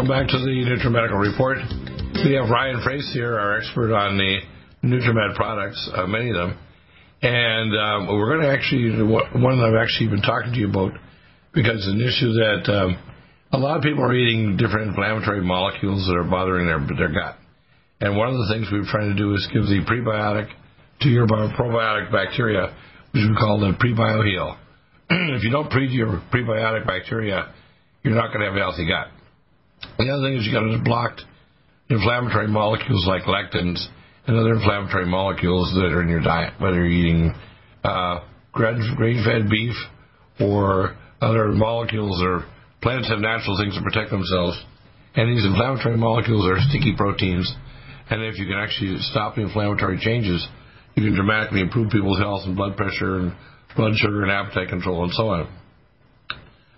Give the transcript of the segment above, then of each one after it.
Welcome back to the NutriMedical Report. We have Ryan Frace here, our expert on the NutriMed products, uh, many of them. And um, we're going to actually, one that I've actually been talking to you about, because it's an issue that um, a lot of people are eating different inflammatory molecules that are bothering their, their gut. And one of the things we're trying to do is give the prebiotic to your probiotic bacteria, which we call the prebioheal. if you don't treat your prebiotic bacteria, you're not going to have a healthy gut. The other thing is you got to block inflammatory molecules like lectins and other inflammatory molecules that are in your diet, whether you're eating uh, grain-fed beef or other molecules or plants have natural things to protect themselves. And these inflammatory molecules are sticky proteins. And if you can actually stop the inflammatory changes, you can dramatically improve people's health and blood pressure and blood sugar and appetite control and so on.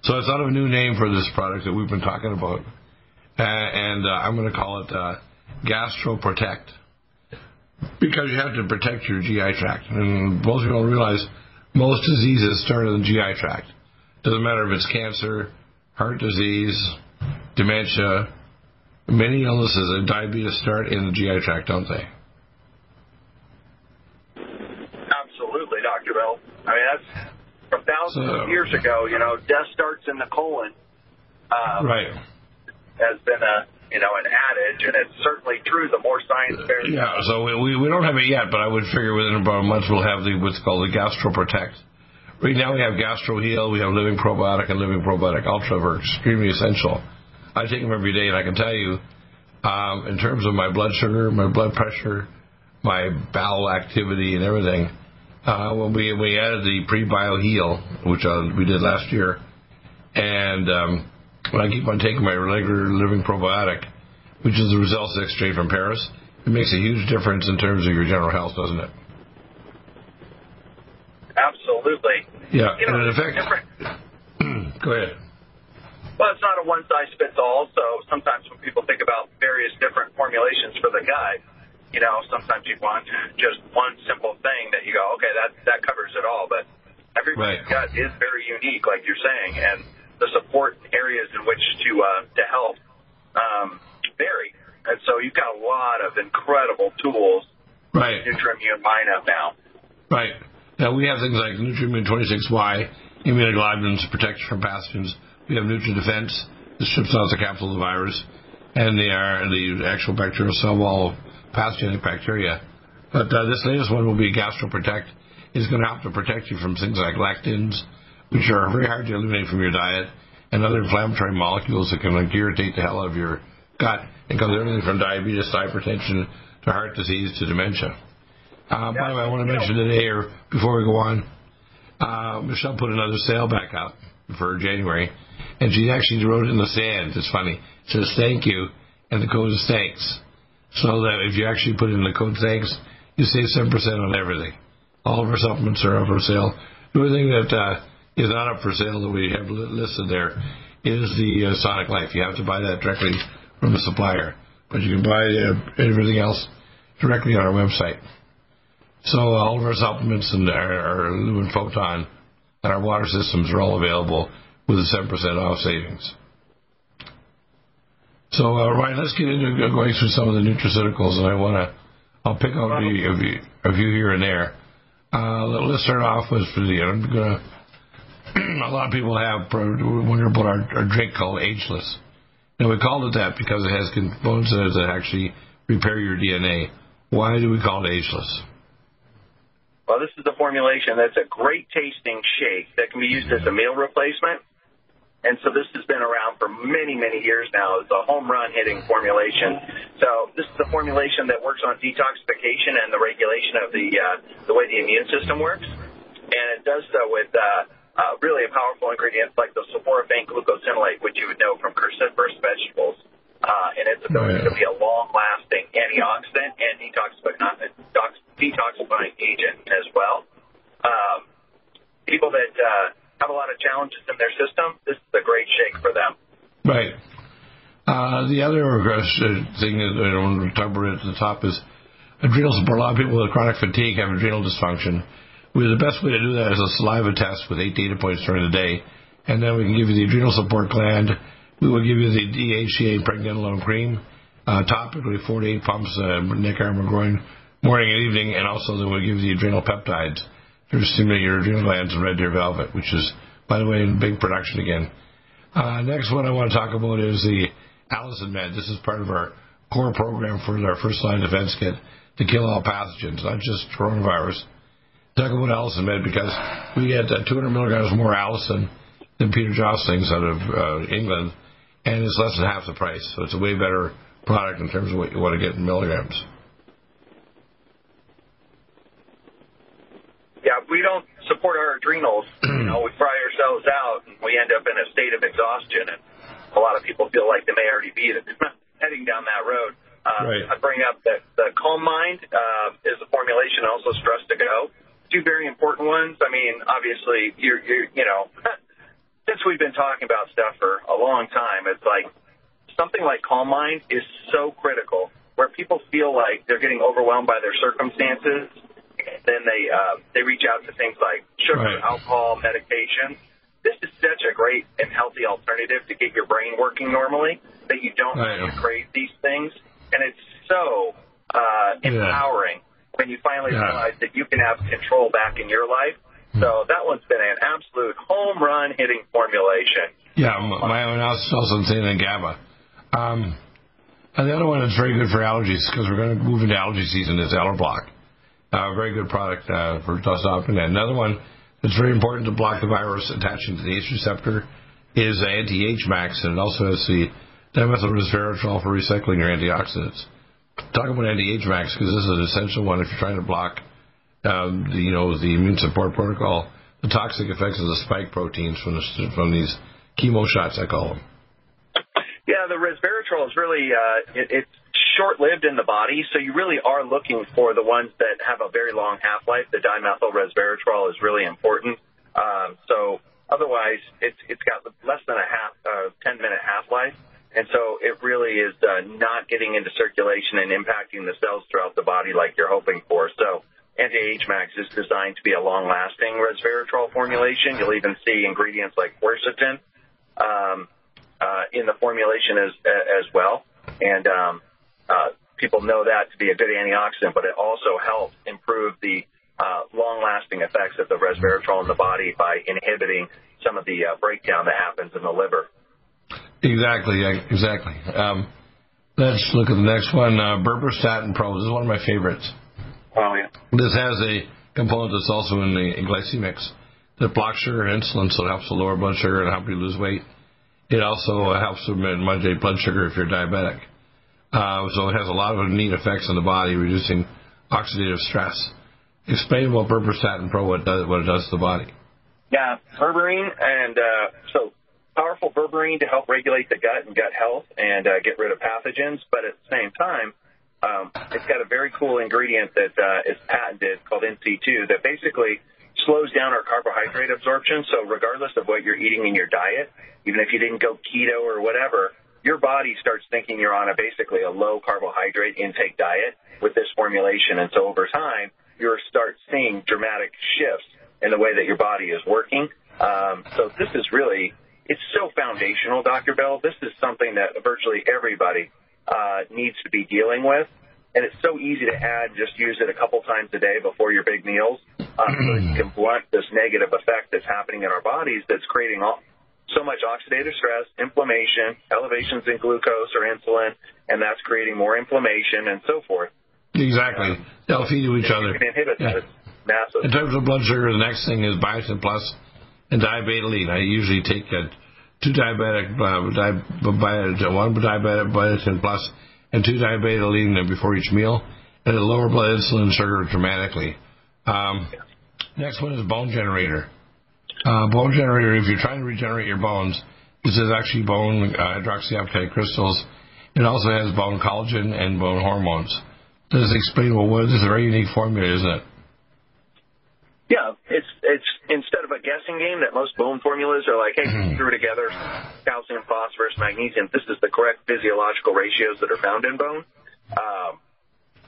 So it's not a new name for this product that we've been talking about. Uh, and uh, I'm going to call it uh, GastroProtect because you have to protect your GI tract. And most people don't realize most diseases start in the GI tract. Doesn't matter if it's cancer, heart disease, dementia, many illnesses and diabetes start in the GI tract, don't they? Absolutely, Dr. Bill. I mean, that's from thousands so, of years ago. You know, death starts in the colon. Um, right. Has been a you know an adage, and it's certainly true. The more science bears. Yeah. So we we don't have it yet, but I would figure within about a month we'll have the what's called the GastroProtect. Right now we have GastroHeal, we have Living Probiotic, and Living Probiotic Ultra are extremely essential. I take them every day, and I can tell you, um, in terms of my blood sugar, my blood pressure, my bowel activity, and everything, uh, when we we added the prebio heal, which uh, we did last year, and um, when I keep on taking my regular living probiotic, which is the results straight from Paris, it makes a huge difference in terms of your general health, doesn't it? Absolutely. Yeah, you know, and in effect, go ahead. Well, it's not a one size fits all. So sometimes when people think about various different formulations for the gut, you know, sometimes you want just one simple thing that you go, okay, that that covers it all. But everybody's right. gut is very unique, like you're saying, and the support areas in which to uh, to help um, vary. And so you've got a lot of incredible tools. Right. Nutrimmune mine up now. Right. Now we have things like Nutrimmune 26Y, immunoglobulins to protect from pathogens. We have NutriDefense. This strips out the capsule of the virus, and the are the actual bacterial cell wall pathogenic bacteria. But uh, this latest one will be GastroProtect. It's going to help to protect you from things like lectins, which are very hard to eliminate from your diet, and other inflammatory molecules that can like, irritate the hell out of your gut. It covers everything from diabetes to hypertension to heart disease to dementia. Uh, by the way, I want to mention today, or before we go on, uh, Michelle put another sale back out for January, and she actually wrote it in the sand. It's funny. It says thank you, and the code is thanks. So that if you actually put in the code thanks, you save 7% on everything. All of our supplements are up for sale. The only thing that uh, is not up for sale that we have listed there is the uh, Sonic Life. You have to buy that directly from the supplier, but you can buy uh, everything else directly on our website. So uh, all of our supplements and our, our Lumen Photon and our water systems are all available with a 7% off savings. So, uh, Ryan, let's get into going through some of the nutraceuticals, and I want to, I'll pick out a few, a few here and there. Uh, let's start off with the, I'm going to, a lot of people have wonder about our, our drink called Ageless. Now, we called it that because it has components in it that actually repair your DNA. Why do we call it Ageless? Well, this is the formulation that's a great tasting shake that can be used as a meal replacement. And so this has been around for many, many years now. It's a home run hitting formulation. So this is a formulation that works on detoxification and the regulation of the uh, the way the immune system works, and it does so with uh, uh, really a powerful ingredient like the sulforaphane glucosinolate, which you would know from cruciferous vegetables, uh, and its ability Oh, yeah. to be a long-lasting antioxidant and detoxifying, detoxifying agent as well. Um, people that uh, have a lot of challenges in their system, this is a great shake for them. Right. Uh, the other thing that I want to talk about at the top is adrenal support. A lot of people with chronic fatigue have adrenal dysfunction. We, the best way to do that is a saliva test with eight data points during the day, and then we can give you the adrenal support gland. We will give you the DHEA pregnenolone cream, uh, topically four to eight pumps, uh, neck, arm, and groin, morning and evening, and also then we'll give you the adrenal peptides to stimulate your adrenal glands and red deer velvet, which is, by the way, in big production again. Uh, next one I want to talk about is the Allicin Med. This is part of our core program for our first line defense kit to kill all pathogens, not just coronavirus. Talk about Allicin Med because we get uh, 200 milligrams more allicin than Peter Josling's out of uh, England, and it's less than half the price. So it's a way better product in terms of what you want to get in milligrams. yeah, we don't support our adrenals, you know, we fry ourselves out and we end up in a state of exhaustion. And a lot of people feel like they may already be heading down that road. Uh, Right. I bring up that the Calm Mind uh, is a formulation, also Stress to Go. Two very important ones. I mean, obviously, you're, you're you know, since we've been talking about stuff for a long time, it's like something like Calm Mind is so critical where people feel like they're getting overwhelmed by their circumstances. Then they uh, they reach out to things like sugar, Right. alcohol, medication. This is such a great and healthy alternative to get your brain working normally that you don't Right. have to crave these things. And it's so uh, Yeah. When you finally Yeah. realize that you can have control back in your life. So that one's been an absolute home run hitting formulation. Yeah, my own house is also insane and GABA. Um, and the other one that's very good for allergies because we're going to move into allergy season is Allerblock. Uh, very good product uh, for dust off. And another one that's very important to block the virus attaching to the H receptor is anti-H max, and it also has the dimethyl resveratrol for recycling your antioxidants. Talk about anti-H max because this is an essential one if you're trying to block, um, the, you know, the immune support protocol, the toxic effects of the spike proteins from the, from these chemo shots, I call them. Yeah, the resveratrol is really uh, it, it's short-lived in the body, so you really are looking for the ones that have a very long half-life. The dimethyl resveratrol is really important. Um, so otherwise, it's it's got less than a half, uh, 10-minute half-life, and so it really is uh, not getting into circulation and impacting the cells throughout the body like you're hoping for. So anti-H max is designed to be a long-lasting resveratrol formulation. You'll even see ingredients like quercetin. Um, uh, in the formulation as as well, and um, uh, people know that to be a good antioxidant. But it also helps improve the uh, long-lasting effects of the resveratrol in the body by inhibiting some of the uh, breakdown that happens in the liver. Exactly, exactly. Um, let's look at the next one. Uh, Berberstatin Pro. This is one of my favorites. Oh yeah. This has a component that's also in the glycemics that blocks sugar and insulin, so it helps to lower blood sugar and help you lose weight. It also helps to modulate blood sugar if you're diabetic. Uh, so it has a lot of neat effects on the body, reducing oxidative stress. Explain what Berberstatin Pro what, does, what it does to the body. Yeah, berberine, and uh, so powerful berberine to help regulate the gut and gut health and uh, get rid of pathogens. But at the same time, um, it's got a very cool ingredient that uh, is patented called InSea2 that basically slows down our carbohydrate absorption. So regardless of what you're eating in your diet, even if you didn't go keto or whatever, your body starts thinking you're on a basically a low carbohydrate intake diet with this formulation. And so over time, you'll start seeing dramatic shifts in the way that your body is working. Um, so this is really, it's so foundational, Dr. Bill. This is something that virtually everybody uh, needs to be dealing with. And it's so easy to add, just use it a couple times a day before your big meals. Uh, so you can blunt this negative effect that's happening in our bodies that's creating all, so much oxidative stress, inflammation, elevations in glucose or insulin, and that's creating more inflammation and so forth. Exactly. They'll feed to each You other. can inhibit Yeah. that. Massive. In terms of blood sugar, the next thing is biotin plus and diabetoline. I usually take uh, two diabetic, uh, di- one diabetic biotin plus and two diabetoline before each meal, and it'll lower blood insulin sugar dramatically. Um, next one is bone generator. uh, bone generator. If you're trying to regenerate your bones, this is actually bone uh, hydroxyapatite crystals. It also has bone collagen and bone hormones. Does it explain well what this is a very unique formula, isn't it? Yeah, it's it's instead of a guessing game that most bone formulas are like, hey, Mm-hmm. threw together calcium, phosphorus, magnesium. This is the correct physiological ratios that are found in bone, um,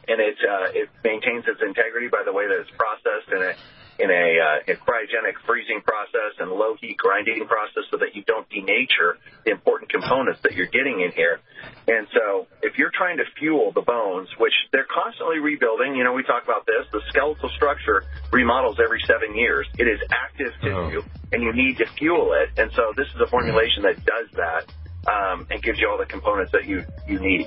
and it uh, it maintains its integrity by the way that it's processed in a in a, uh, a cryogenic freezing process and low heat grinding process, so that you don't denature the important components that you're getting in here. And so, if you're trying to fuel the bones, which they're constantly rebuilding, you know, we talk about this, the skeletal structure remodels every seven years. It is active tissue, and you need to fuel it. And so, this is a formulation that does that. Um, and gives you all the components that you you need.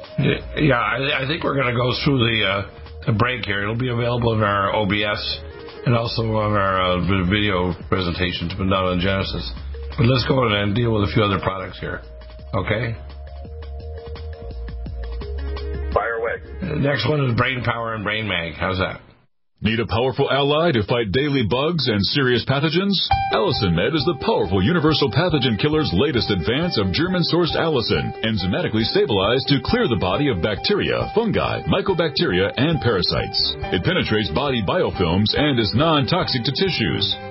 Yeah, I, I think we're going to go through the, uh, the break here. It'll be available in our OBS and also on our uh, video presentations, but not on Genesis. But let's go on and deal with a few other products here. Okay? Away. Next one is Brain Power and Brain Mag. How's that? Need a powerful ally to fight daily bugs and serious pathogens? Allicin Med is the powerful universal pathogen killer's latest advance of German sourced allicin, enzymatically stabilized to clear the body of bacteria, fungi, mycobacteria, and parasites. It penetrates body biofilms and is non toxic to tissues.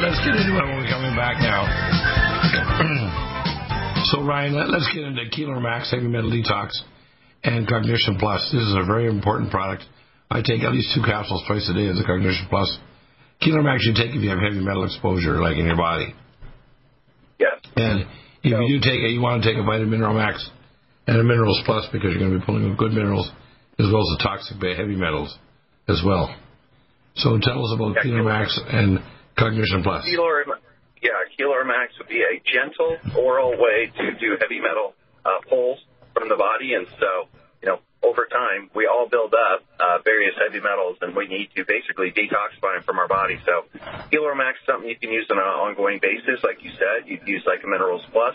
Let's get into it when we're coming back now. so, Ryan, let, us get into Keeler Max Heavy Metal Detox and Cognition Plus. This is a very important product. I take at least two capsules twice a day of the Cognition Plus. Keeler Max you take if you have heavy metal exposure, like in your body. Yes. And if you do take it, you want to take a Vitamin Mineral Max and a Minerals Plus because you're going to be pulling up good minerals as well as the toxic heavy metals as well. So tell us about Keeler Max and Cognition Plus. Keeler, yeah, Keeler Max would be a gentle oral way to do heavy metal uh, pulls from the body, and so you know over time, we all build up uh, various heavy metals, and we need to basically detoxify them from our body. So, Heloromax is something you can use on an ongoing basis, like you said. You can use like Minerals Plus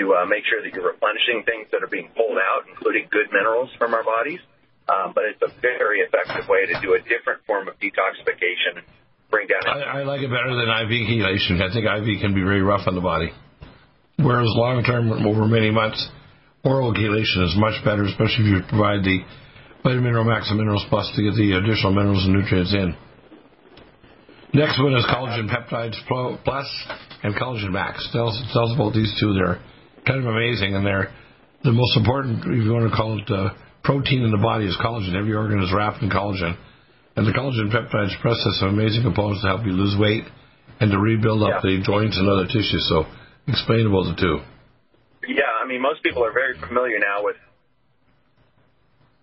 to uh, make sure that you're replenishing things that are being pulled out, including good minerals from our bodies. Um, but it's a very effective way to do a different form of detoxification bring down. I, I like it better than IV chelation. I think IV can be very rough on the body, whereas long term, over many months, oral chelation is much better, especially if you provide the vitamin mineral max and minerals plus to get the additional minerals and nutrients in. Next one is collagen peptides plus and collagen max. Tell us, tell us about these two. They're kind of amazing, and they're the most important, if you want to call it, uh, protein in the body is collagen. Every organ is wrapped in collagen. And the collagen peptides process some amazing components to help you lose weight and to rebuild up yeah. the joints and other tissues. So explain about the two. Yeah, I mean, most people are very familiar now with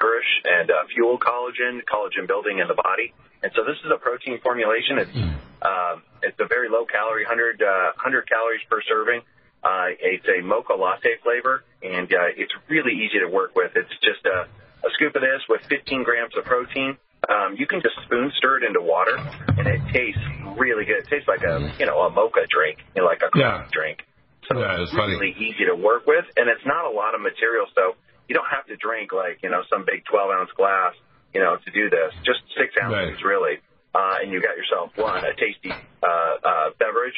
nourish and uh, fuel collagen, collagen building in the body. And so this is a protein formulation. It's mm. um, it's a very low calorie, 100 uh, 100 calories per serving. Uh, it's a mocha latte flavor, and uh, it's really easy to work with. It's just a, a scoop of this with 15 grams of protein. Um, you can just spoon stir it into water, and it tastes really good. It tastes like a you know a mocha drink, you know, like a yeah. drink. So yeah, it's really funny. easy to work with, and it's not a lot of material, so you don't have to drink like you know some big 12 ounce glass, you know, to do this. Just six ounces right. really, uh, and you got yourself one a tasty uh, uh, beverage,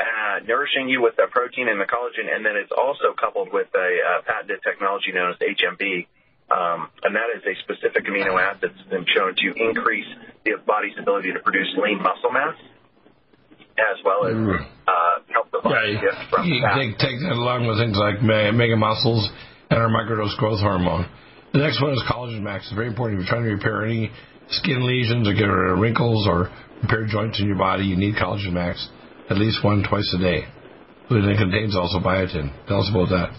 uh, nourishing you with the protein and the collagen, and then it's also coupled with a uh, patented technology known as HMB. Um, and that is a specific amino acid that's been shown to increase the body's ability to produce lean muscle mass as well as mm. uh, help the body yeah, shift from you fat. Take, take that along with things like mega muscles and our microdose growth hormone. The next one is collagen max. It's very important. If you're trying to repair any skin lesions or get rid of wrinkles or repair joints in your body, you need collagen max at least one twice a day. But it contains also biotin. Tell us about that.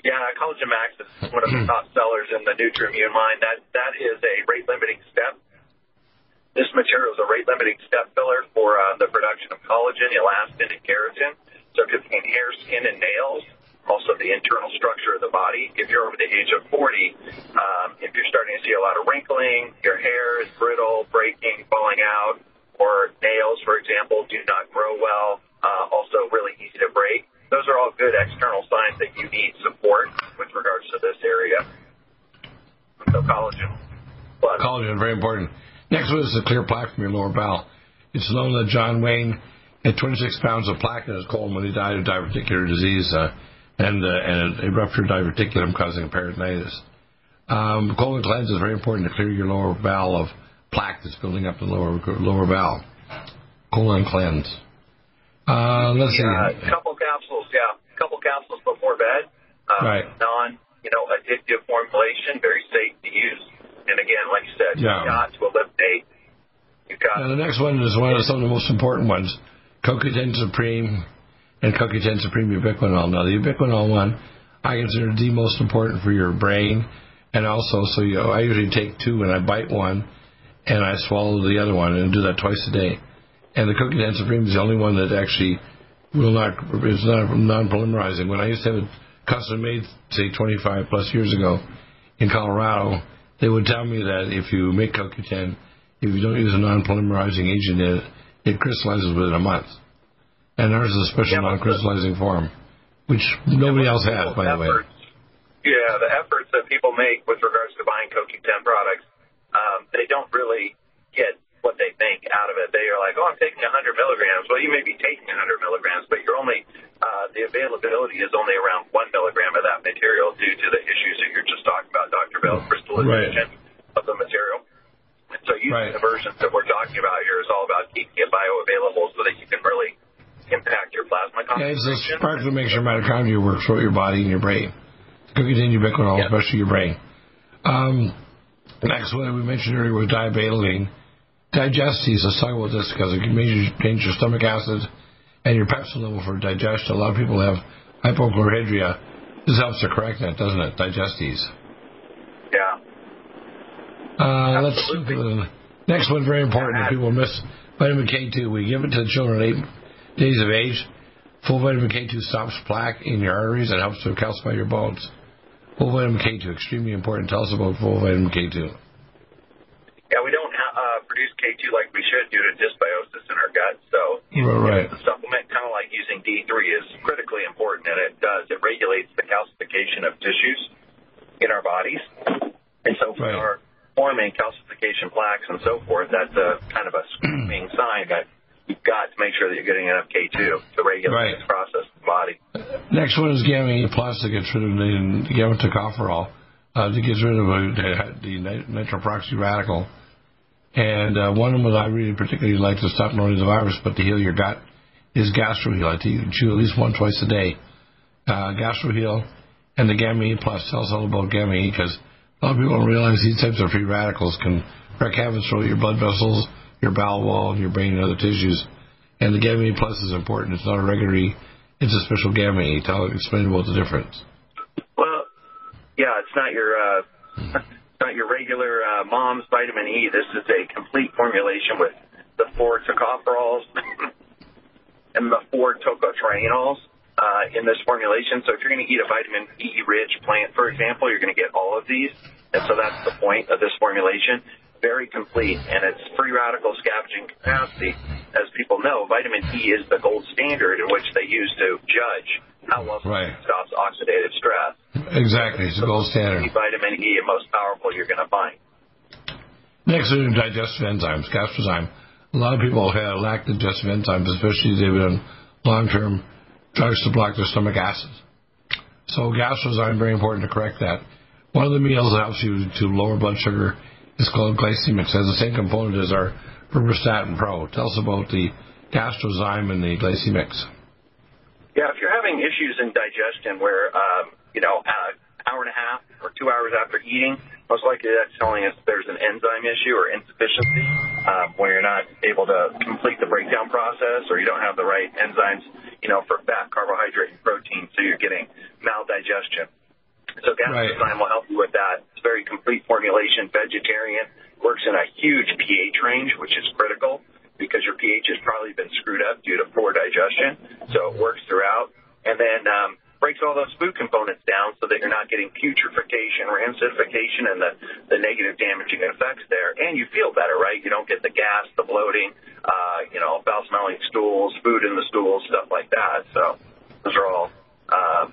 Yeah, collagen max is one of the top sellers in the NutriImmune line. That that is a rate limiting step. This material is a rate limiting step filler for uh, the production of collagen, elastin, and keratin. So it contains hair, skin, and nails also the internal structure of the body. If you're over the age of 40, um, if you're starting to see a lot of wrinkling, your hair is brittle, breaking, falling out, or nails, for example, do not grow well, uh, also really easy to break. Those are all good external signs that you need support with regards to this area. So collagen. Plus. Collagen, very important. Next one is the clear plaque from your lower bowel. It's known that John Wayne had 26 pounds of plaque in his colon when he died of diverticular disease. Uh, and, uh, and a ruptured diverticulum causing peritonitis. Um, colon cleanse is very important to clear your lower bowel of plaque that's building up in the lower lower bowel. Colon cleanse. Uh, let's see. A couple capsules, yeah, a couple capsules before bed. Uh, right. Non, you know, addictive formulation, very safe to use. And again, like you said, yeah. you've got to eliminate. You've got. Now the next one is one of some of the most important ones. CoQ10 Supreme and CoQ10 Supreme Ubiquinol. Now, the Ubiquinol one, I consider the most important for your brain, and also, so you know, I usually take two and I bite one, and I swallow the other one, and do that twice a day. And the CoQ10 Supreme is the only one that actually will not is not non-polymerizing. When I used to have it custom made, say 25 plus years ago in Colorado, they would tell me that if you make CoQ10, if you don't use a non-polymerizing agent in it, it crystallizes within a month and ours is a special yeah, non-crystallizing form, which nobody else has, by the way. Yeah, the efforts that people make with regards to buying CoQ10 products, um, they don't really what they think out of it. They are like, oh, I'm taking 100 milligrams. Well, you may be taking 100 milligrams, but you're only uh, the availability is only around one milligram of that material due to the issues that you're just talking about, Dr. Bill, crystallization right. of the material. And so using right. the versions that we're talking about here is all about keeping it bioavailable so that you can really impact your plasma concentration. Yeah, it's a spark that makes your mitochondria work throughout your body and your brain. CoQ10 ubiquinol, yep. especially your brain. Um, next one that we mentioned earlier was diabetoline. Digestes, let's talk about this because it can change your stomach acid and your pepsin level for digestion. A lot of people have hypochlorhydria. This helps to correct that, doesn't it? Digestes. Yeah. Uh, let's the next one, very important. People miss vitamin K2. We give it to the children at eight days of age. Full vitamin K2 stops plaque in your arteries and helps to calcify your bones. Full vitamin K2, extremely important. Tell us about full vitamin K2. Yeah, we don't ha- uh, produce K2 like we should due to dysbiosis in our gut. So, right. the supplement, kind of like using D3, is critically important, and it does. It regulates the calcification of tissues in our bodies. And so, we Right. are forming calcification plaques and so forth, that's a kind of a screaming sign that you've got to make sure that you're getting enough K2 to regulate Right. this process in the body. Next one is gamma E plus that gets rid of the gamma tocopherol, uh, gets rid of the nit- nitroproxy radical. And uh, one of them that I really particularly like to stop not only the virus but to heal your gut is gastroheal. I think chew at least one twice a day. Uh, gastroheal and the gamma E plus. Tell us all about gamma E because a lot of people don't realize these types of free radicals can wreak havoc through your blood vessels, your bowel wall, your brain, and other tissues. And the gamma E plus is important. It's not a regular E. It's a special gamma E. Tell explain about the difference. Well, yeah, it's not your uh, it's not your regular uh, mom's vitamin E. This is a complete formulation with the four tocopherols and the four tocotrienols uh, in this formulation. So if you're going to eat a vitamin E rich plant, for example, you're going to get all of these, and so that's the point of this formulation. Very complete, and its free radical scavenging capacity. As people know, vitamin E is the gold standard in which they use to judge how well Right. stops oxidative stress. Exactly. It's the gold standard. Vitamin E, the most powerful you're going to find. Next are digestive enzymes, gastrozyme. A lot of people have lack digestive enzymes, especially if they've been on long-term drugs to block their stomach acid. So gastrozyme, very important to correct that. One of the meals that helps you to lower blood sugar is called glycemics. It has the same component as our Berberstatin Pro. Tell us about the gastrozyme and the glycemics. Yeah, if you're having issues in digestion where, um, you know, an hour and a half or two hours after eating, most likely that's telling us there's an enzyme issue or insufficiency um, where you're not able to complete the breakdown process or you don't have the right enzymes, you know, for fat, carbohydrate, and protein, so you're getting maldigestion. So gastrozyme will help you with that. It's a very complete formulation, vegetarian, works in a huge pH range, which is critical because your pH has probably been screwed up due to poor digestion. So it works throughout. And then um, breaks all those food components down so that you're not getting putrefaction or acidification and the, the negative damaging effects there. And you feel better, right? You don't get the gas, the bloating, uh, you know, foul smelling stools, food in the stools, stuff like that. So those are all uh,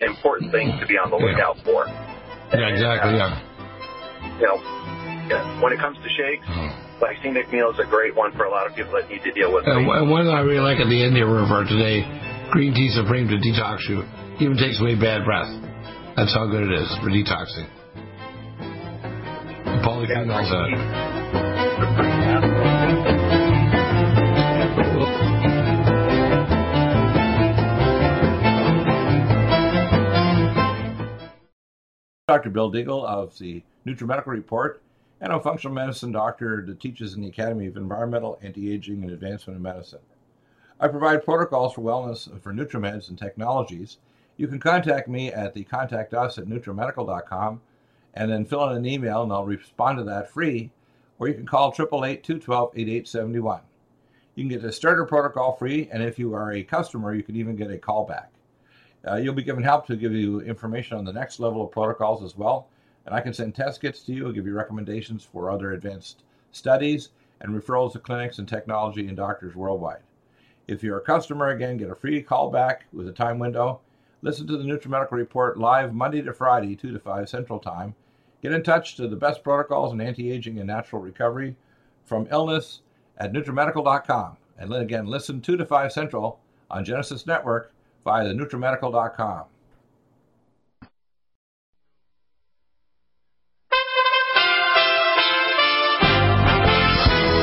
important things to be on the lookout for. Yeah, exactly. Yeah. You know, yeah, when it comes to shakes, mm-hmm. glycemic meal is a great one for a lot of people that need to deal with. And weight. one one I really like at the end here for today, green tea supreme to detox you. Even takes away bad breath. That's how good it is for detoxing. Polyphenols in Dr. Bill Deagle of the NutriMedical Report, and a functional medicine doctor that teaches in the Academy of Environmental, Anti-Aging, and Advancement in Medicine. I provide protocols for wellness for NutriMeds and technologies. You can contact me at the contact us at nutrimedical.com and then fill in an email and I'll respond to that free, or you can call 888-212-8871. You can get the starter protocol free, and if you are a customer, you can even get a callback. Uh, you'll be given help to give you information on the next level of protocols as well. And I can send test kits to you, and give you recommendations for other advanced studies, and referrals to clinics and technology and doctors worldwide. If you're a customer, again, get a free callback with a time window. Listen to the NutriMedical Report live Monday to Friday, 2 to 5 Central Time. Get in touch to the best protocols in anti aging and natural recovery from illness at NutriMedical.com. And then again, listen 2 to 5 Central on Genesis Network via the NutriMedical.com.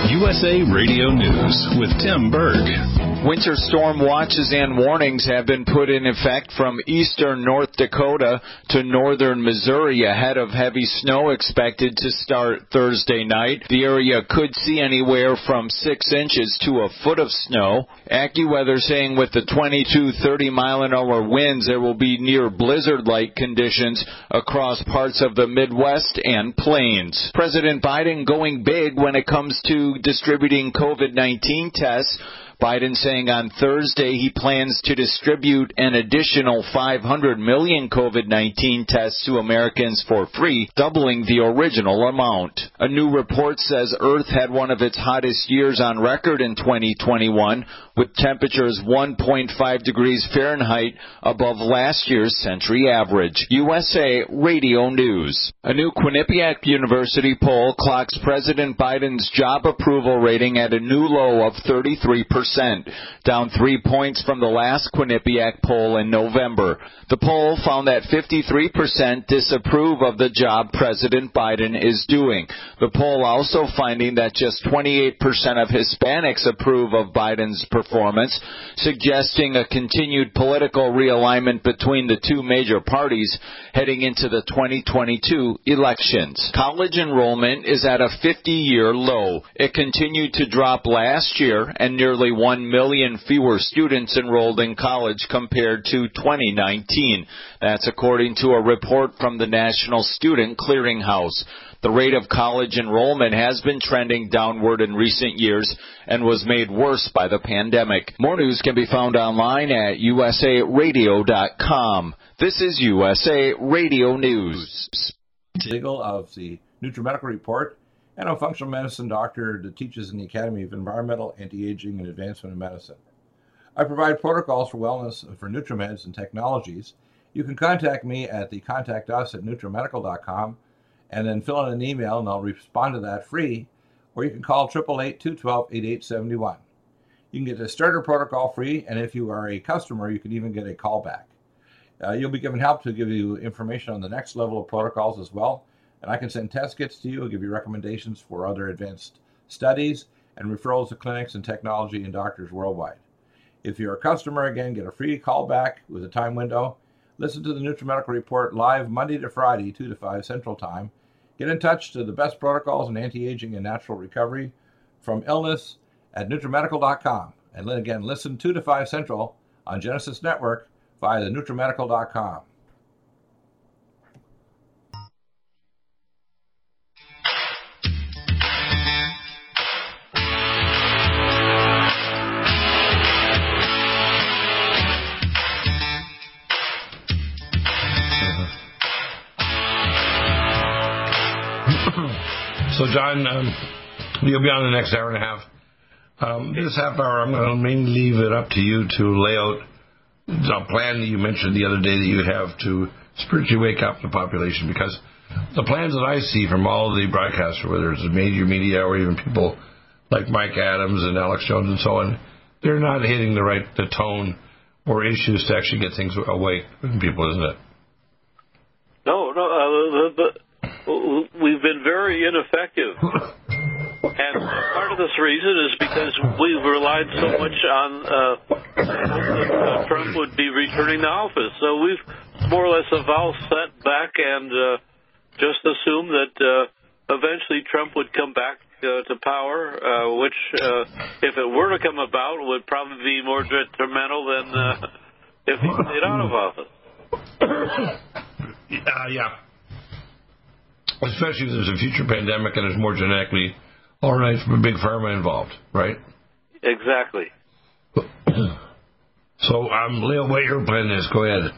USA Radio News with Tim Berg. Winter storm watches and warnings have been put in effect from eastern North Dakota to northern Missouri ahead of heavy snow expected to start Thursday night. The area could see anywhere from 6 inches to a foot of snow. AccuWeather saying with the 22 30 mile an hour winds there will be near blizzard like conditions across parts of the Midwest and plains. President Biden going big when it comes to distributing COVID 19 tests. Biden saying on Thursday he plans to distribute an additional 500 million COVID-19 tests to Americans for free, doubling the original amount. A new report says Earth had one of its hottest years on record in 2021, with temperatures 1.5 degrees Fahrenheit above last year's century average. USA Radio News. A new Quinnipiac University poll clocks President Biden's job approval rating at a new low of 33%, down three points from the last Quinnipiac poll in November. The poll found that 53% disapprove of the job President Biden is doing. The poll also finding that just 28% of Hispanics approve of Biden's performance, suggesting a continued political realignment between the two major parties heading into the 2022 elections. College enrollment is at a 50-year low. It continued to drop last year and nearly 1 million fewer students enrolled in college compared to 2019. That's according to a report from the National Student Clearinghouse. The rate of college enrollment has been trending downward in recent years and was made worse by the pandemic. More news can be found online at usaradio.com. This is USA Radio News. Of the NutriMedical Report and a functional medicine doctor that teaches in the Academy of Environmental, Anti-Aging, and Advancement in Medicine. I provide protocols for wellness for NutriMeds and technologies. You can contact me at the contact us at nutrimedical.com and then fill in an email and I'll respond to that free. Or you can call 888-212-8871. You can get the starter protocol free, and if you are a customer, you can even get a callback. Uh, you'll be given help to give you information on the next level of protocols as well. And I can send test kits to you, and give you recommendations for other advanced studies, and referrals to clinics and technology and doctors worldwide. If you're a customer, again, get a free callback with a time window. Listen to the NutriMedical Report live Monday to Friday, 2 to 5 Central Time. Get in touch to the best protocols in anti-aging and natural recovery from illness at NutriMedical.com. And then again, listen 2 to 5 Central on Genesis Network via the NutriMedical.com. So, John, um, you'll be on the next hour and a half. Um, this half hour, I'm going to mainly leave it up to you to lay out the plan that you mentioned the other day that you have to spiritually wake up the population because the plans that I see from all the broadcasters, whether it's the major media or even people like Mike Adams and Alex Jones and so on, they're not hitting the right the tone or issues to actually get things awake from people, isn't it? No, no. Uh, the, the, we've been very ineffective. And part of this reason is because we've relied so much on uh, Trump would be returning to office. So we've more or less all sat back and uh, just assumed that uh, eventually Trump would come back uh, to power, uh, which, uh, if it were to come about, would probably be more detrimental than uh, if he stayed out of office. Uh, yeah. Especially if there's a future pandemic and there's more genetically all right from a big pharma involved, right? Exactly. so, um, Leo, what your plan is? Go ahead.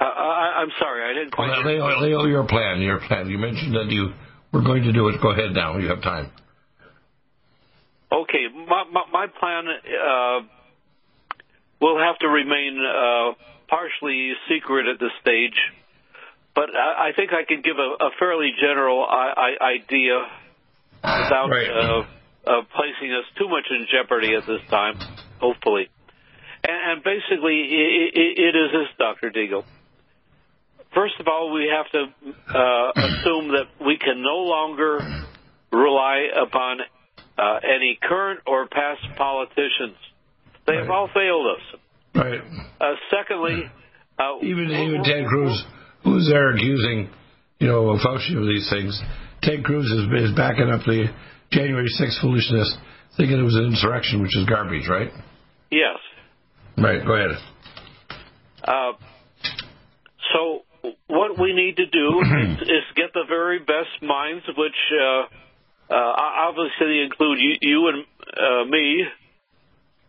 Uh, I, I'm sorry, I didn't quite. Well, Leo, Leo, your plan. Your plan. You mentioned that you were going to do it. Go ahead now. You have time. Okay, my my, my plan uh, will have to remain uh, partially secret at this stage but I, I think I can give a, a fairly general I, I, idea without right. uh, uh, placing us too much in jeopardy at this time, hopefully. And, and basically, it, it, it is this, Dr. Deagle. First of all, we have to uh, assume that we can no longer rely upon uh, any current or past politicians. They have all failed us. Right. Uh, secondly, uh, Even even Ted Cruz, who's there accusing, you know, Fauci of these things. Ted Cruz is, is backing up the January 6th foolishness, thinking it was an insurrection, which is garbage, right? yes. Right. Go ahead. Uh, so what we need to do is, is get the very best minds, which uh, uh, obviously include you, you and uh, me,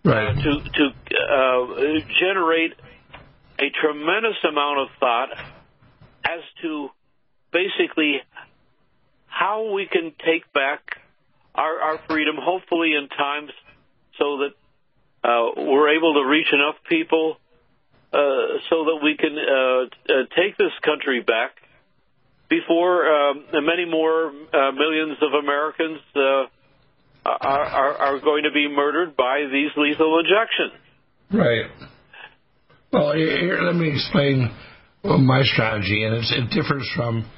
right. to to uh, generate a tremendous amount of thought as to basically how we can take back our, our freedom, hopefully in times so that uh, we're able to reach enough people uh, so that we can uh, uh, take this country back before um, many more uh, millions of Americans uh, are, are, are going to be murdered by these lethal injections. Right. Well, here, let me explain my strategy, and it differs from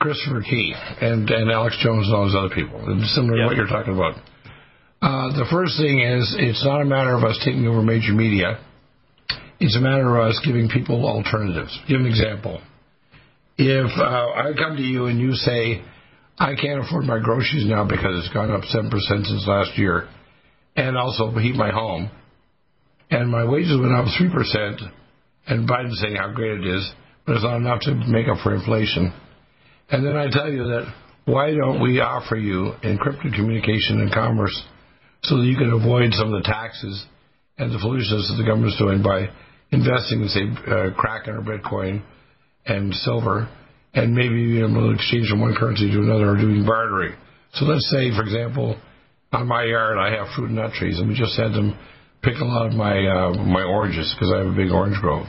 Christopher Key and, and Alex Jones and all those other people. It's similar yep. to what you're talking about. Uh, the first thing is, it's not a matter of us taking over major media. It's a matter of us giving people alternatives. Give an example. If uh, I come to you and you say, I can't afford my groceries now because it's gone up 7% since last year, and also heat my home, and my wages went up 3%, and Biden's saying how great it is, but it's not enough to make up for inflation. And then I tell you that why don't we offer you encrypted communication and commerce so that you can avoid some of the taxes and the foolishness that the government's doing by investing in, say, uh, Kraken or Bitcoin and silver, and maybe you know, exchange from one currency to another or doing bartering. So let's say, for example, on my yard I have fruit and nut trees, and we just had them pick a lot of my uh, my oranges because I have a big orange grove.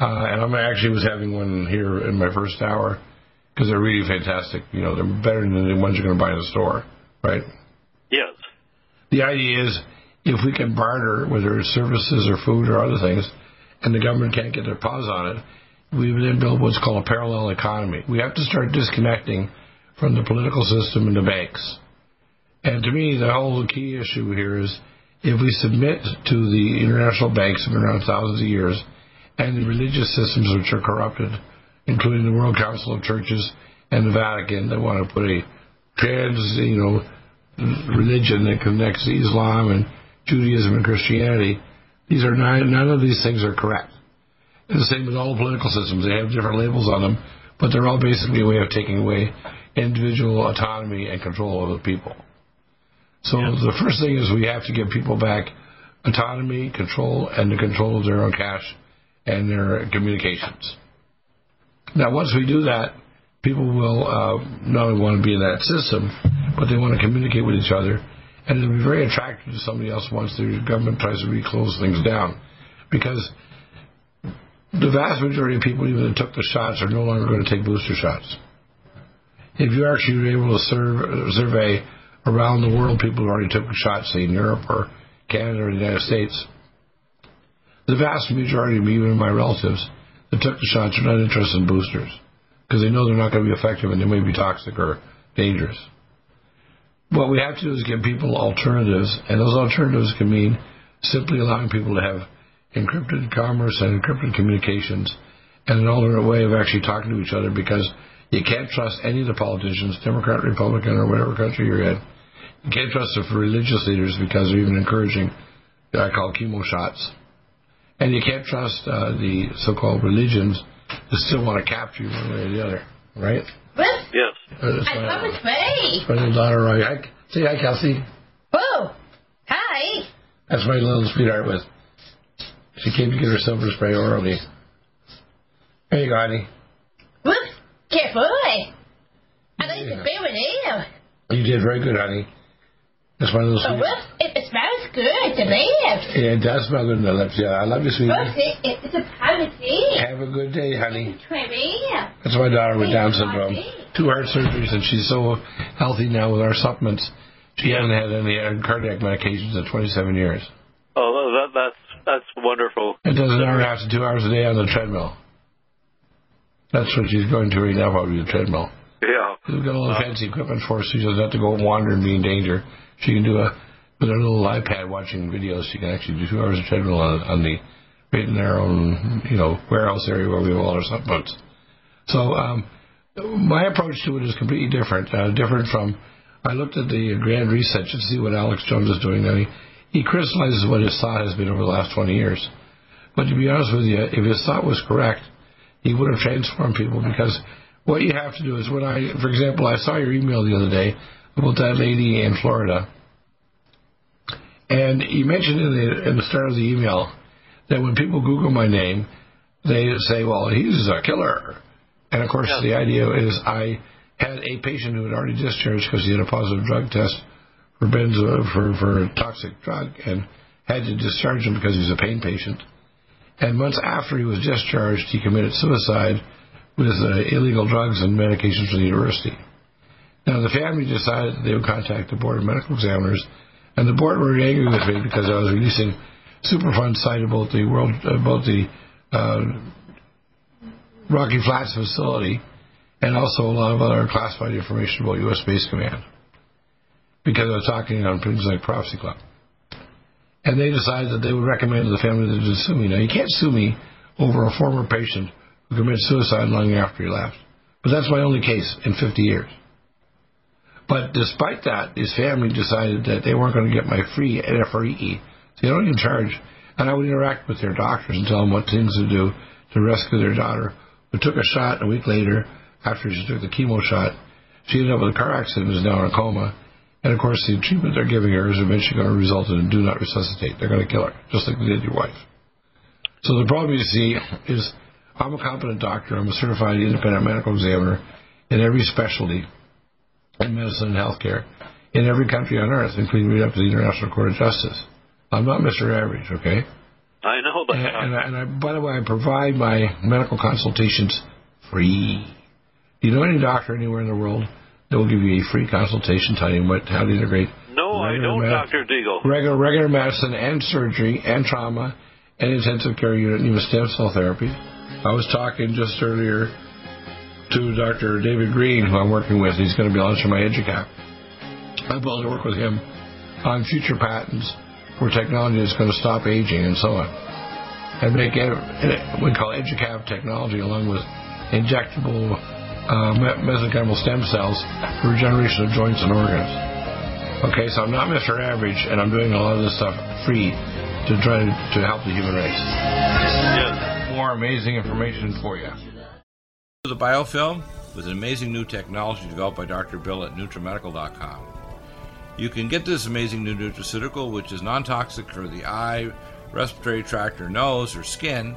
Uh, and I actually was having one here in my first hour because they're really fantastic. You know, they're better than the ones you're going to buy in the store, right? Yes. The idea is if we can barter, whether it's services or food or other things, and the government can't get their paws on it, we then build what's called a parallel economy. We have to start disconnecting from the political system and the banks. And to me, the whole key issue here is if we submit to the international banks that have been around thousands of years and the religious systems which are corrupted, including the World Council of Churches and the Vatican, that want to put a trans, you know, religion that connects Islam and Judaism and Christianity. These are not, none of these things are correct. The same with all political systems. They have different labels on them, but they're all basically a way of taking away individual autonomy and control over the people. So yeah. the first thing is we have to give people back autonomy, control, and the control of their own cash and their communications. Now, once we do that, people will uh, not only want to be in that system, but they want to communicate with each other. And it'll be very attractive to somebody else once the government tries to reclose things down. Because the vast majority of people, even that took the shots, are no longer going to take booster shots. If you actually were able to serve, survey around the world people who already took shots, say in Europe or Canada or the United States, the vast majority of me, even my relatives, that took the shots are not interested in boosters because they know they're not going to be effective and they may be toxic or dangerous. What we have to do is give people alternatives, and those alternatives can mean simply allowing people to have encrypted commerce and encrypted communications and an alternate way of actually talking to each other because you can't trust any of the politicians, Democrat, Republican, or whatever country you're in. You can't trust the religious leaders because they're even encouraging what I call chemo shots. And you can't trust uh, the so-called religions that still want to capture you one way or the other, right? What? Yes. Uh, I come with me. My little daughter, right? Say hi, Kelsey. Oh, hi. That's my little sweetheart with she came to get her silver spray orally. There you go, honey. Whoops. Careful. I like yeah. to be with you. You did very good, honey. That's my little oh, whoops. It, it, smells good to lips. Yeah, it does smell good in the lips. Yeah, I love you, sweetie. Whoops, it, it's a privacy. Have a good day, honey. Trivia. That's my daughter with Down syndrome. Two heart surgeries, and she's so healthy now with our supplements. She hasn't had any cardiac medications in 27 years. Oh, that, that's that's wonderful. It does an hour and a half to two hours a day on the treadmill. That's what she's going to right now, probably the treadmill. Yeah. We've got all the fancy equipment for her, so she doesn't have to go wander and be in danger. She can do a with her little iPad watching videos. She can actually do two hours of treadmill on, on the right in their own you know warehouse area where we have all our supplements. So um, my approach to it is completely different. Uh, different from I looked at the Grand Reset to see what Alex Jones is doing. And he, he criticizes what his thought has been over the last 20 years. But to be honest with you, if his thought was correct, he would have transformed people because what you have to do is when I, for example, I saw your email the other day about that lady in Florida. And you mentioned in the, in the start of the email that when people Google my name, they say, well, he's a killer. And of course, yeah. the idea is I had a patient who had already discharged because he had a positive drug test for benzo for, for a toxic drug and had to discharge him because he was a pain patient. And months after he was discharged, he committed suicide with uh, illegal drugs and medications from the university. Now, the family decided they would contact the Board of Medical Examiners, and the board were angry with me because I was releasing Superfund site about the world about the uh, Rocky Flats facility, and also a lot of other classified information about U.S. Space Command because I was talking on things like Prophecy Club. And they decided that they would recommend to the family that to sue me. Now, you can't sue me over a former patient who committed suicide long after he left. But that's my only case in 50 years. But despite that, his family decided that they weren't going to get my free NFRE. So they don't even charge. And I would interact with their doctors and tell them what things to do to rescue their daughter, who took a shot a week later after she took the chemo shot. She ended up with a car accident and is now in a coma. And of course, the treatment they're giving her is eventually going to result in do not resuscitate. They're going to kill her, just like they did your wife. So the problem you see is I'm a competent doctor. I'm a certified independent medical examiner in every specialty in medicine and healthcare in every country on earth, including right up to the International Court of Justice. I'm not Mr. Average, okay? I know that. And, and, I, and I, by the way, I provide my medical consultations free. Do you know any doctor anywhere in the world that will give you a free consultation telling you what, how to integrate. No, I don't, med- Dr. Deagle. Regular, regular medicine and surgery and trauma and intensive care unit and even stem cell therapy. I was talking just earlier to Dr. David Green, who I'm working with. He's going to be launching my EduCap. I'm able to work with him on future patents for technology that's going to stop aging and so on. And make it, we call EduCap technology along with injectable uh, mesenchymal stem cells for regeneration of joints and organs. Okay, so I'm not Mr. Average, and I'm doing a lot of this stuff free to try to, to help the human race. Yes. More amazing information for you. The biofilm with an amazing new technology developed by Dr. Bill at NutriMedical.com. You can get this amazing new nutraceutical, which is non toxic for the eye, respiratory tract, or nose, or skin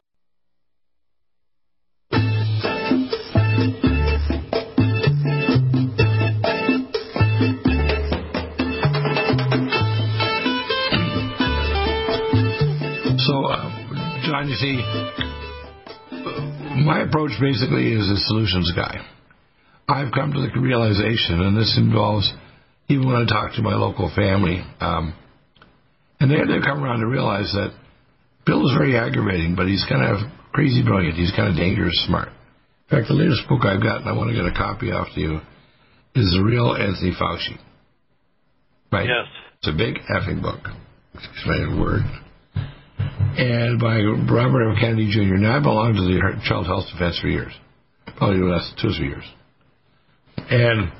you see, my approach basically is a solutions guy. I've come to the realization, and this involves even when I talk to my local family, um, and they they come around to realize that Bill is very aggravating, but he's kind of crazy brilliant. He's kind of dangerous smart. In fact, the latest book I've got, and I want to get a copy off to you, is The Real Anthony Fauci. Right? Yes. It's a big effing book. Excuse my word and by Robert F. Kennedy Jr. Now, I belonged to the Child Health Defense for years, probably the last two or three years. And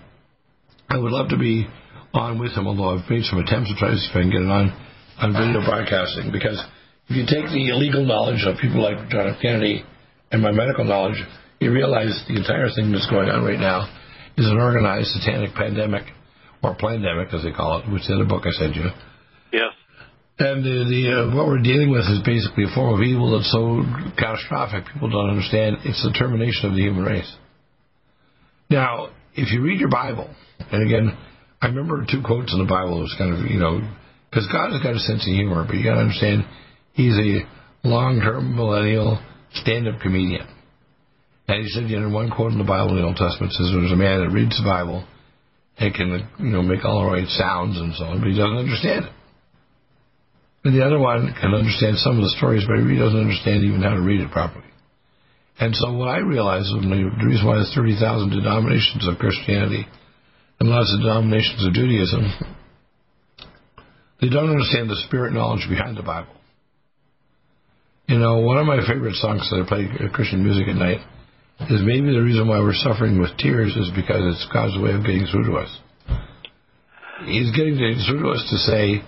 I would love to be on with him, although I've made some attempts to try to see if I can get it on, on video broadcasting. Because if you take the illegal knowledge of people like John F. Kennedy and my medical knowledge, you realize the entire thing that's going on right now is an organized satanic pandemic, or pandemic as they call it, which is in the book I sent you. Yes. And the, the uh, what we're dealing with is basically a form of evil that's so catastrophic people don't understand. It's the termination of the human race. Now, if you read your Bible, and again, I remember two quotes in the Bible. It was kind of you know because God has got a sense of humor, but you got to understand He's a long-term millennial stand-up comedian. And he said, you know, one quote in the Bible in the Old Testament says there's a man that reads the Bible and can, you know, make all the right sounds and so on, but he doesn't understand it. And the other one can understand some of the stories, but he doesn't understand even how to read it properly. And so what I realized was the reason why there's 30,000 denominations of Christianity and lots of denominations of Judaism, they don't understand the spirit knowledge behind the Bible. You know, one of my favorite songs that I play uh, Christian music at night is maybe the reason why we're suffering with tears is because it's God's way of getting through to us. He's getting through to us to say,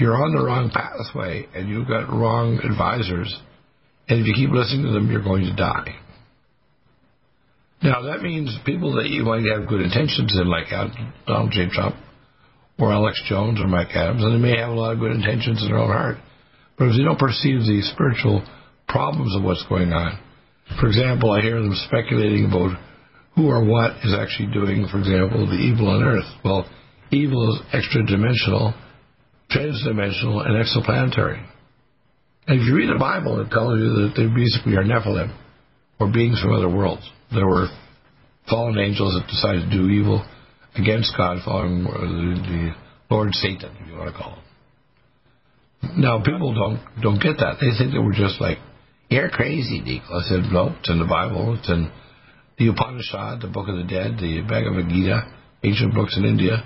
you're on the wrong pathway and you've got wrong advisors. And if you keep listening to them, you're going to die. Now, that means people that you might have good intentions in, like Donald J. Trump or Alex Jones or Mike Adams, and they may have a lot of good intentions in their own heart. But if they don't perceive the spiritual problems of what's going on, for example, I hear them speculating about who or what is actually doing, for example, the evil on earth. Well, evil is extra dimensional transdimensional and exoplanetary. And if you read the Bible, it tells you that they basically are Nephilim, or beings from other worlds. There were fallen angels that decided to do evil against God, following uh, the, the Lord Satan, if you want to call him. Now, people don't don't get that. They think that we're just like, you're crazy, Deagle. I said, no, it's in the Bible. It's in the Upanishad, the Book of the Dead, the Bhagavad Gita, ancient books in India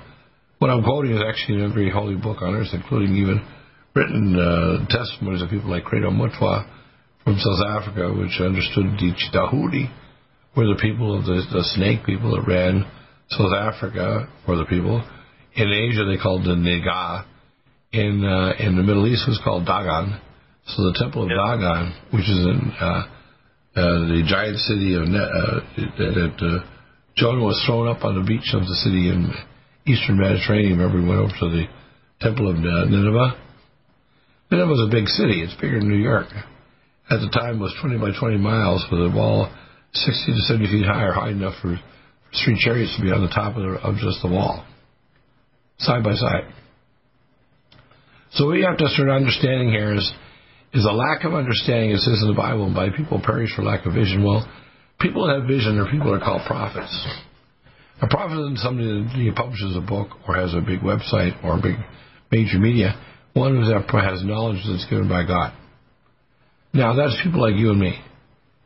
what I'm quoting is actually in every holy book on earth, including even written uh, testimonies of people like Credo Mutwa from South Africa, which understood the Chitauri were the people of the, the snake people that ran South Africa for the people. In Asia, they called the Naga. In uh, in the Middle East, it was called Dagon. So the Temple of Dagon, which is in uh, uh, the giant city of uh, that uh, Jonah was thrown up on the beach of the city in eastern Mediterranean. Remember, we went over to the Temple of Nineveh. Nineveh was a big city. It's bigger than New York. At the time, it was 20 by 20 miles with a wall 60 to 70 feet high, or high enough for, for three chariots to be on the top of, the, of just the wall, side by side. So what you have to start understanding here is is a lack of understanding. It says in the Bible, "By people perish for lack of vision." Well, people that have vision are people that are called prophets. A prophet isn't somebody that publishes a book or has a big website or big major media. One who has knowledge that's given by God. Now, that's people like you and me.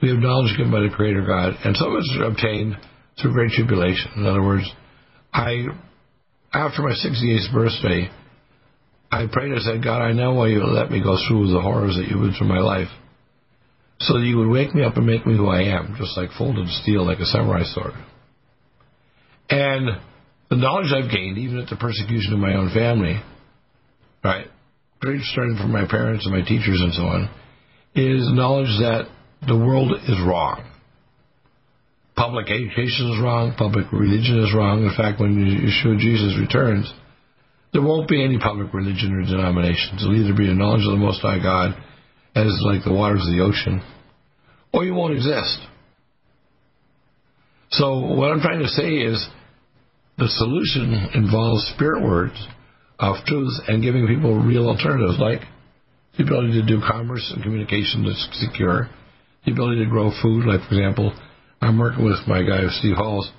We have knowledge given by the Creator God, and some of it's obtained through great tribulation. In other words, I, after my 68th birthday, I prayed and said, God, I know why you let me go through the horrors that you've been through my life. So that you would wake me up and make me who I am, just like folded steel, like a samurai sword. And the knowledge I've gained, even at the persecution of my own family, right, strength from my parents and my teachers and so on, is knowledge that the world is wrong. Public education is wrong. Public religion is wrong. In fact, when Yeshua Jesus returns, there won't be any public religion or denominations. It'll either be a knowledge of the Most High God, as like the waters of the ocean, or you won't exist. So what I'm trying to say is the solution involves spirit words of truth and giving people real alternatives like the ability to do commerce and communication that's secure, the ability to grow food, like for example, I'm working with my guy Steve Halls.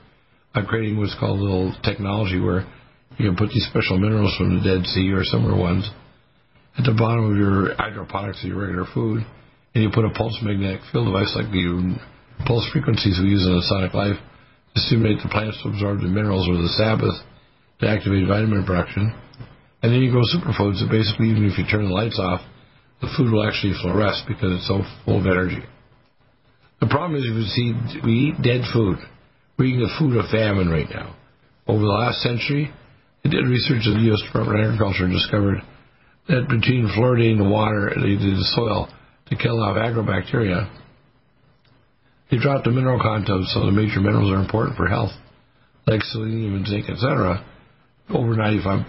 I'm creating what's called a little technology where you can put these special minerals from the Dead Sea or similar ones at the bottom of your hydroponics of your regular food, and you put a pulse magnetic field device like the pulse frequencies we use in the sonic life to stimulate the plants to absorb the minerals or the Sabbath to activate vitamin production. And then you grow superfoods that basically, even if you turn the lights off, the food will actually fluoresce because it's so full of energy. The problem is, you see, we eat dead food. We're eating the food of famine right now. Over the last century, they did research at the U.S. Department of Agriculture and discovered that between fluoridating the water, did the soil to kill off agrobacteria, they dropped the mineral content, so the major minerals are important for health, like selenium and zinc, etc., over 95%.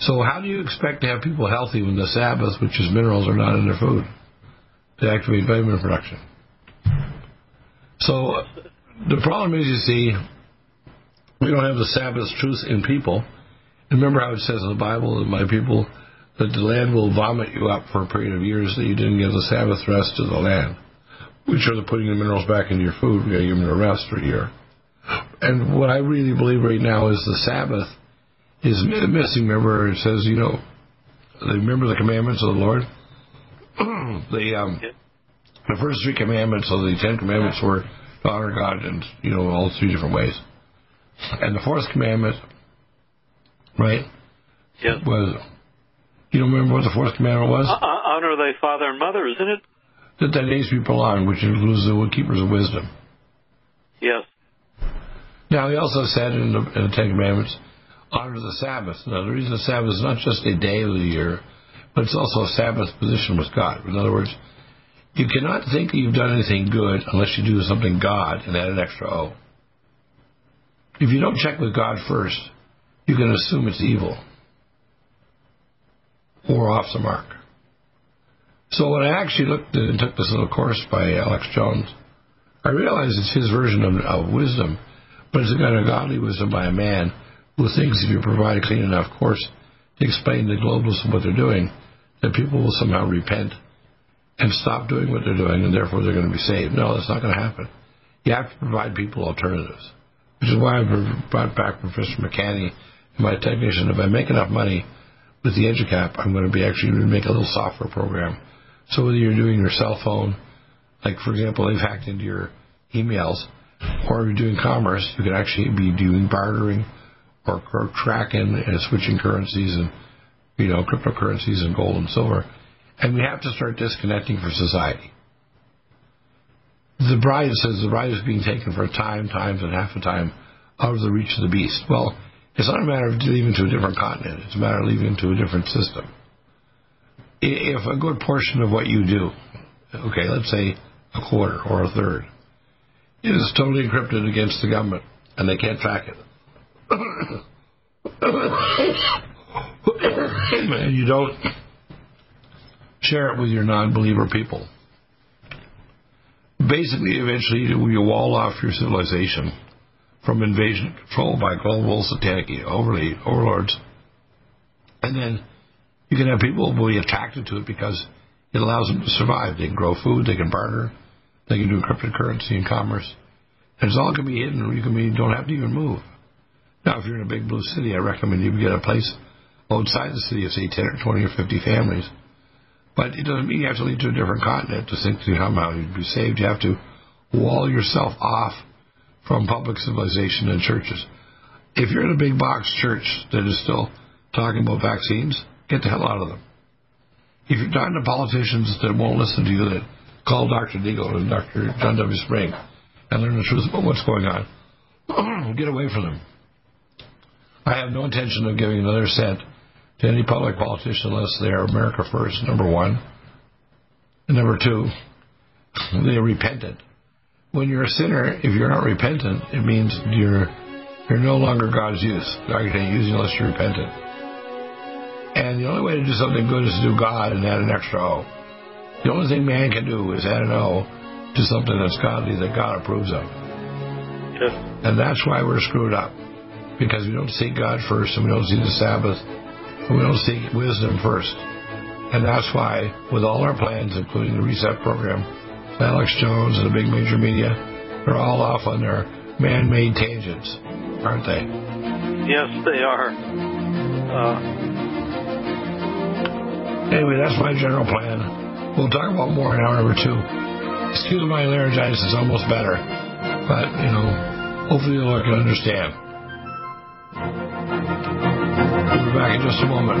So how do you expect to have people healthy when the Sabbath, which is minerals, are not in their food to activate vitamin production? So the problem is, you see, we don't have the Sabbath truth in people. Remember how it says in the Bible that my people, that the land will vomit you up for a period of years that you didn't give the Sabbath rest to the land, which are the putting the minerals back into your food. We got to give them a rest for a year. And what I really believe right now is the Sabbath is missing. Remember, it says, you know, they remember the commandments of the Lord. the um, the first three commandments of the Ten Commandments were to honor God in you know all three different ways. And the fourth commandment, right? Yes. Was you don't remember what the fourth commandment was? Uh, honor thy father and mother, isn't it? That thy days be prolonged, which includes the keepers of wisdom. Yes. Now he also said in the, in the Ten Commandments, honor the Sabbath. Now the reason the Sabbath is not just a day of the year, but it's also a Sabbath position with God. In other words, you cannot think that you've done anything good unless you do something God and add an extra O. If you don't check with God first, you can assume it's evil or off the mark. So when I actually looked and took this little course by Alex Jones, I realized it's his version of, of wisdom, but it's a kind of godly wisdom by a man who thinks if you provide a clean enough course to explain to globalists what they're doing, that people will somehow repent and stop doing what they're doing, and therefore they're going to be saved. No, that's not going to happen. You have to provide people alternatives which is why I brought back Professor McCanny and my technician. If I make enough money with the EduCap, I'm going to be actually going to make a little software program. So whether you're doing your cell phone, like for example, they've hacked into your emails, or you're doing commerce, you could actually be doing bartering or, or tracking and switching currencies and you know cryptocurrencies and gold and silver. And we have to start disconnecting for society the bride says the bride is being taken for a time, times, and half a time out of the reach of the beast. Well, it's not a matter of leaving to a different continent. It's a matter of leaving to a different system. If a good portion of what you do, okay, let's say a quarter or a third, is totally encrypted against the government and they can't track it, and you don't share it with your non-believer people basically, eventually, you wall off your civilization from invasion control by global satanic overlords. And then you can have people who be attracted to it because it allows them to survive. They can grow food, they can barter, they can do cryptocurrency and commerce. And it's all to be hidden. You can be, don't have to even move. Now, if you're in a big blue city, I recommend you get a place outside the city of, say, 10 or 20 or 50 families. But it doesn't mean you have to leave to a different continent to think to somehow you'd be saved. You have to wall yourself off from public civilization and churches. If you're in a big box church that is still talking about vaccines, get the hell out of them. If you're talking to politicians that won't listen to you, that call Dr. Deagle and Dr. John W. Spring and learn the truth about what's going on, get away from them. I have no intention of giving another cent to any public politician unless they are America first, number one. And number two, they are repentant. When you're a sinner, if you're not repentant, it means you're you're no longer God's use. God can't use you unless you're repentant. And the only way to do something good is to do God and add an extra O. The only thing man can do is add an O to something that's godly that God approves of. Yes. And that's why we're screwed up. Because we don't seek God first and we don't see the Sabbath and we don't seek wisdom first. And that's why, with all our plans, including the Reset program, Alex Jones and the big major media, they're all off on their man made tangents, aren't they? Yes, they are. Uh, anyway, that's my general plan. We'll talk about more in hour number two. Excuse my laryngitis it's almost better, but, you know, hopefully you'll can understand. We'll be back in just a moment.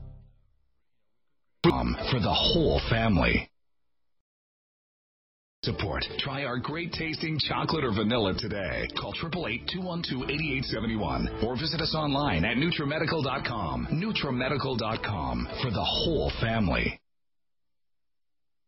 For the whole family. Support. Try our great tasting chocolate or vanilla today. Call 888-212-8871 or visit us online at NutriMedical.com. NutriMedical.com for the whole family.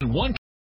One